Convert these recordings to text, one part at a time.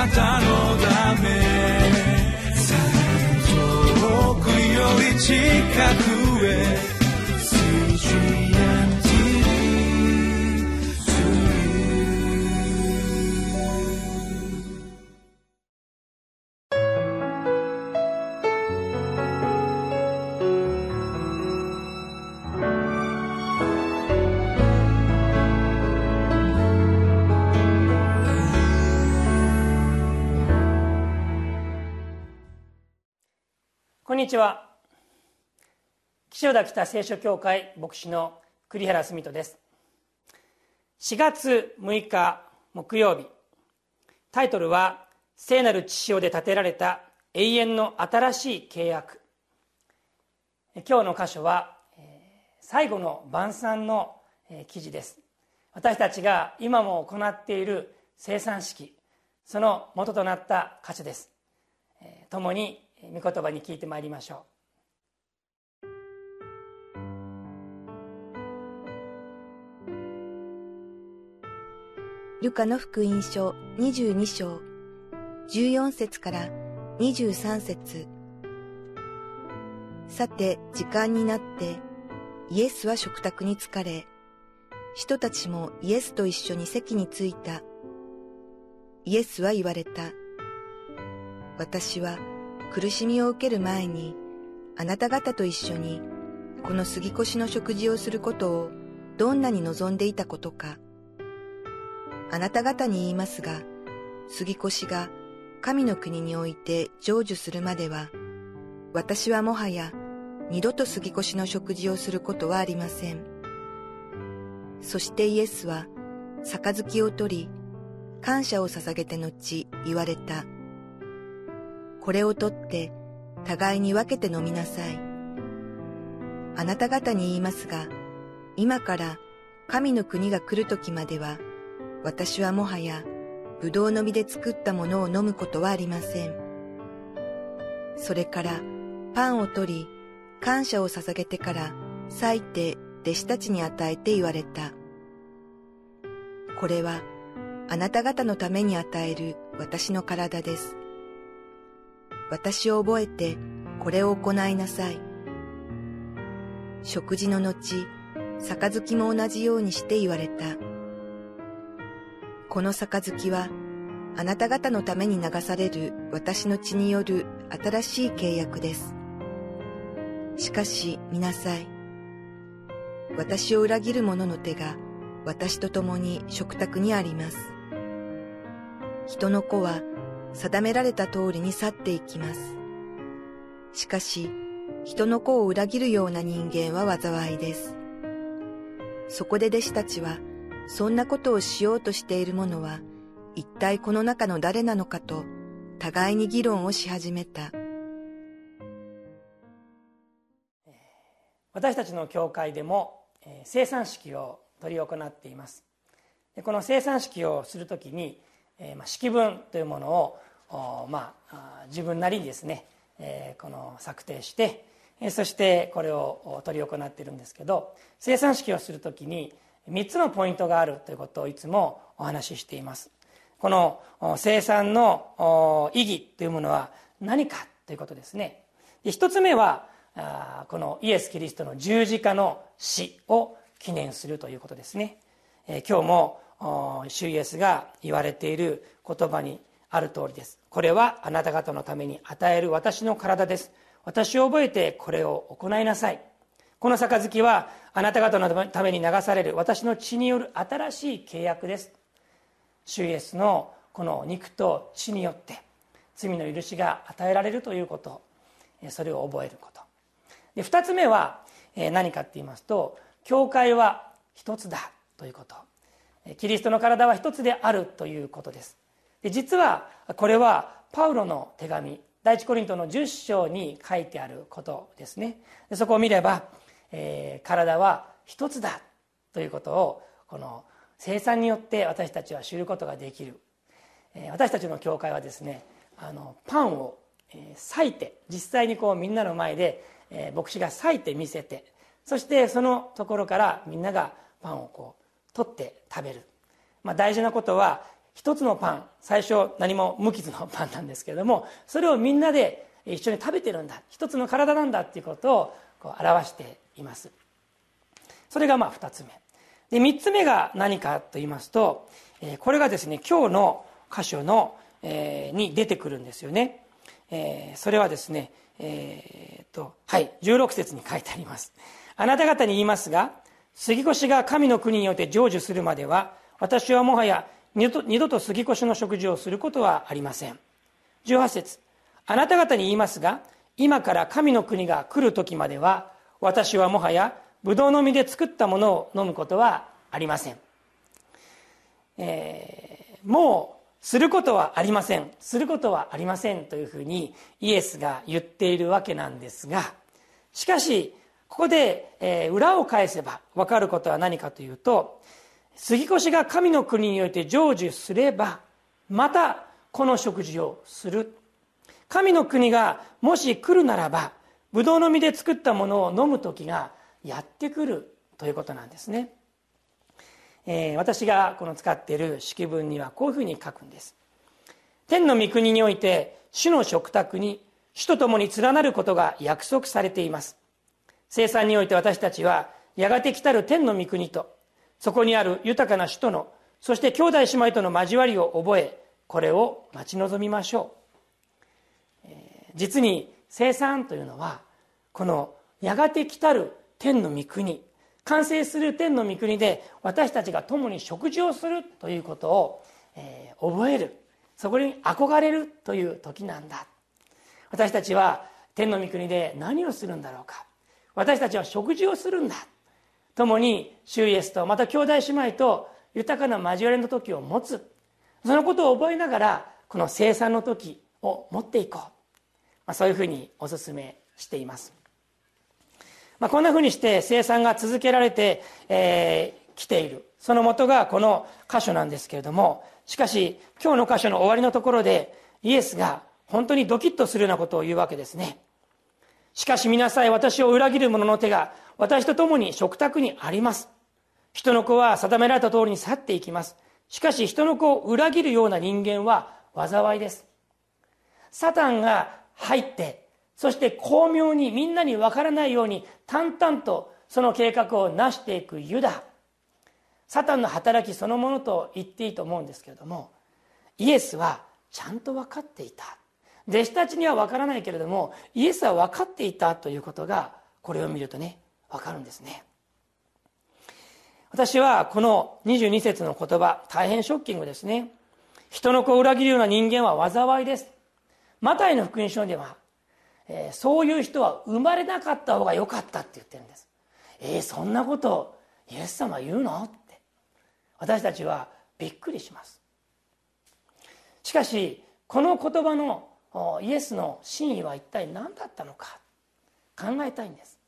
なたのため。遠くより近く。にちは。岸田北聖書協会牧師の栗原澄人です。4月6日木曜日。タイトルは「聖なる血潮で建てられた永遠の新しい契約」今日の箇所は最後の晩餐の記事です。私たちが今も行っている生産式その元となった箇所です。共に御言葉に聞いてまいりましょう。ルカの福音書22章14節から23節。さて時間になってイエスは食卓に疲れ人たちもイエスと一緒に席に着いた。イエスは言われた。私は苦しみを受ける前に、あなた方と一緒に、この杉越の食事をすることをどんなに望んでいたことか。あなた方に言いますが、杉越が神の国において成就するまでは、私はもはや二度と杉越の食事をすることはありません。そしてイエスは、杯を取り、感謝を捧げて後言われた。これを取って互いに分けて飲みなさい。あなた方に言いますが、今から神の国が来る時までは、私はもはや、ぶどうの実で作ったものを飲むことはありません。それから、パンを取り、感謝を捧げてから、裂いて弟子たちに与えて言われた。これは、あなた方のために与える私の体です。私を覚えてこれを行いなさい。食事の後、杯も同じようにして言われた。この杯は、あなた方のために流される私の血による新しい契約です。しかし、見なさい。私を裏切る者の手が私と共に食卓にあります。人の子は定められた通りに去っていきます。しかし、人の子を裏切るような人間は災いです。そこで弟子たちは、そんなことをしようとしている者は、一体この中の誰なのかと、互いに議論をし始めた。私たちの教会でも生産式を執り行っていますこの生産式をするときにえまあ、式文というものを、まあ、自分なりにですね、えこの策定して、えそしてこれを執り行っているんですけど生産式をする時に3つのポイントがあるということをいつもお話ししています。この生産の意義というものは何かということですね。で1つ目はこのイエス・キリストの十字架の死を記念するということですね。今日も主イエスが言われている言葉にある通りです。これはあなた方のために与える私の体です。私を覚えてこれを行いなさい。この杯はあなた方のために流される。私の血による新しい契約です。主イエスのこの肉と血によって罪の許しが与えられるということ。それを覚えること。で2つ目は何かって言いますと教会は一つだということ。キリストの体は一つであるということです。で実はこれはパウロの手紙第一コリントの10章に書いてあることですね。そこを見れば、えー、体は一つだということをこの生産によって私たちは知ることができる、えー、私たちの教会はですねあのパンを、裂いて実際にこうみんなの前で、えー、牧師が裂いて見せてそしてそのところからみんながパンをこう取って食べる、まあ、大事なことは一つのパン最初何も無傷のパンなんですけれどもそれをみんなで一緒に食べてるんだ。一つの体なんだっていうことをこう表しています。それがまあ2つ目。で3つ目が何かと言いますとこれがですね今日の箇所の、えー、に出てくるんですよね、えー、それはですねえー、っとはい16節に書いてあります。あなた方に言いますが杉越が神の国によって成就するまでは私はもはや二度と二度と杉越の食事をすることはありません。18節あなた方に言いますが今から神の国が来る時までは私はもはやブドウの実で作ったものを飲むことはありません、えー、もうすることはありません。することはありませんというふうにイエスが言っているわけなんですがしかしここで、えー、裏を返せば分かることは何かというと杉越が神の国において成就すればまたこの食事をする。神の国がもし来るならばブドウの実で作ったものを飲む時がやってくるということなんですね、えー、私がこの使っている式文にはこういうふうに書くんです。天の御国において主の食卓に主と共に連なることが約束されています。生産において私たちはやがて来たる天の御国とそこにある豊かな主とのそして兄弟姉妹との交わりを覚えこれを待ち望みましょう、えー、実に生産というのはこのやがて来たる天の御国完成する天の御国で私たちが共に食事をするということを、えー、覚える。そこに憧れるという時なんだ。私たちは天の御国で何をするんだろうか。私たちは食事をするんだ。共に主イエスとまた兄弟姉妹と豊かな交わりの時を持つ。そのことを覚えながらこの生産の時を持っていこう、まあ、そういうふうにお勧めしています、まあ、こんなふうにして生産が続けられてき、えー、ている。その元がこの箇所なんですけれどもしかし今日の箇所の終わりのところでイエスが本当にドキッとするようなことを言うわけですね。しかし見なさい私を裏切る者の手が私と共に食卓にあります。人の子は定められた通りに去っていきます。しかし人の子を裏切るような人間は災いです。サタンが入ってそして巧妙にみんなに分からないように淡々とその計画を成していくユダ。サタンの働きそのものと言っていいと思うんですけれどもイエスはちゃんと分かっていた。弟子たちには分からないけれどもイエスは分かっていたということがこれを見るとね分かるんですね。私はこの22節の言葉大変ショッキングですね。人の子を裏切るような人間は災いです。マタイの福音書では、えー、そういう人は生まれなかった方が良かったって言ってるんです。えー、そんなことイエス様言うの？って。私たちはびっくりします。しかしこの言葉のイエスの真意は一体何だったのか考えたいんです。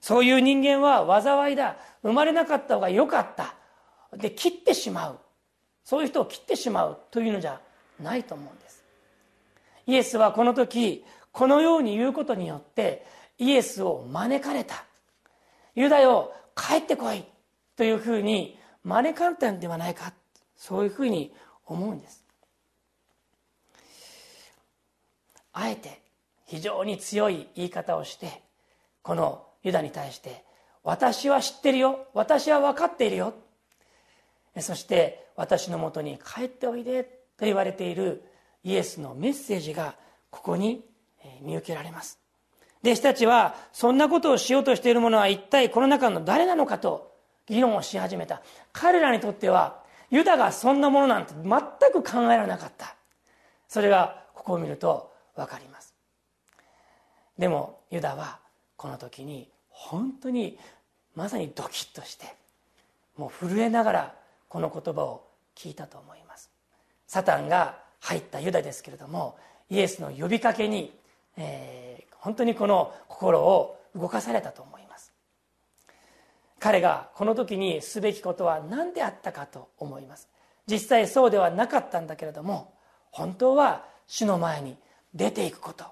そういう人間は災いだ。生まれなかった方が良かった。で切ってしまう。そういう人を切ってしまうというのじゃないと思うんです。イエスはこの時このように言うことによってイエスを招かれた。ユダよ帰ってこいというふうに招かれたんではないか。そういうふうに思うんです。あえて非常に強い言い方をしてこのユダに対して「私は知ってるよ私は分かっているよ」そして「私のもとに帰っておいで」と言われているイエスのメッセージがここに見受けられます。弟子たちはそんなことをしようとしている者は一体この中の誰なのかと議論をし始めた。彼らにとってはユダがそんなものなんて全く考えられなかった。それがここを見ると分かります。でもユダはこの時に本当にまさにドキッとしてもう震えながらこの言葉を聞いたと思います。サタンが入ったユダですけれどもイエスの呼びかけに、えー、本当にこの心を動かされたと思います。彼がこの時にすべきことは何であったかと思います。実際そうではなかったんだけれども本当は主の前に出ていくこと。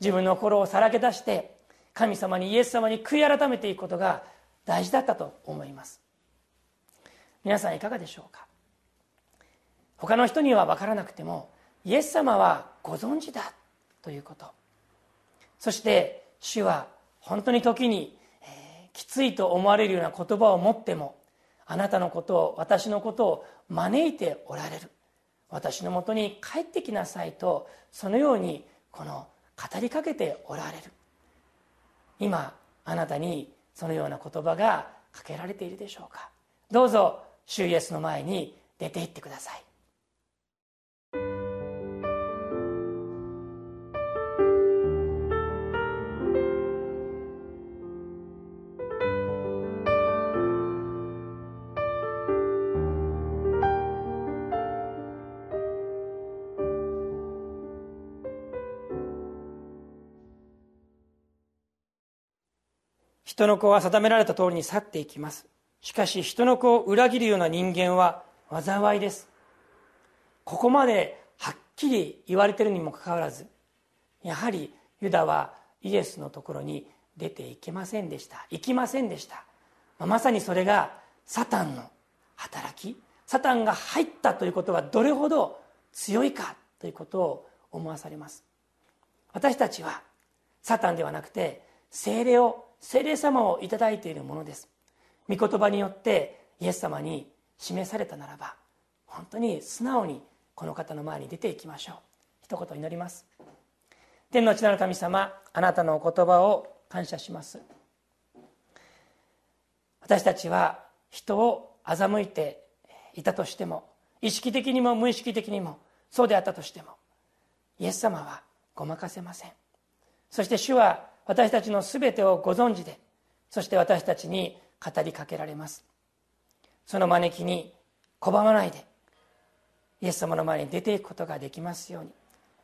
自分の心をさらけ出して神様にイエス様に悔い改めていくことが大事だったと思います。皆さんいかがでしょうか？他の人には分からなくてもイエス様はご存知だということ。そして主は本当に時に、えー、きついと思われるような言葉を持ってもあなたのことを私のことを招いておられる。私のもとに帰ってきなさいとそのようにこの語りかけておられる。今あなたにそのような言葉がかけられているでしょうか。どうぞ主イエスの前に出て行ってください。人の子は定められた通りに去っていきます。しかし人の子を裏切るような人間は災いです。ここまではっきり言われてるにもかかわらずやはりユダはイエスのところに出ていけませんでした。行きませんでした。まさにそれがサタンの働き。サタンが入ったということはどれほど強いかということを思わされます。私たちはサタンではなくて精霊を聖霊様をいただいているものです。御言葉によってイエス様に示されたならば本当に素直にこの方の前に出ていきましょう。一言祈ります。天の地なる神様あなたのお言葉を感謝します。私たちは人を欺いていたとしても意識的にも無意識的にもそうであったとしてもイエス様はごまかせません。そして主は私たちの全てをご存知でそして私たちに語りかけられます。その招きに拒まないでイエス様の前に出ていくことができますように。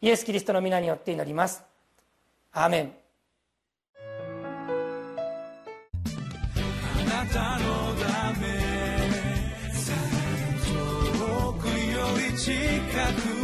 イエス・キリストの皆によって祈ります。アーメン。あなたのため遠くより近く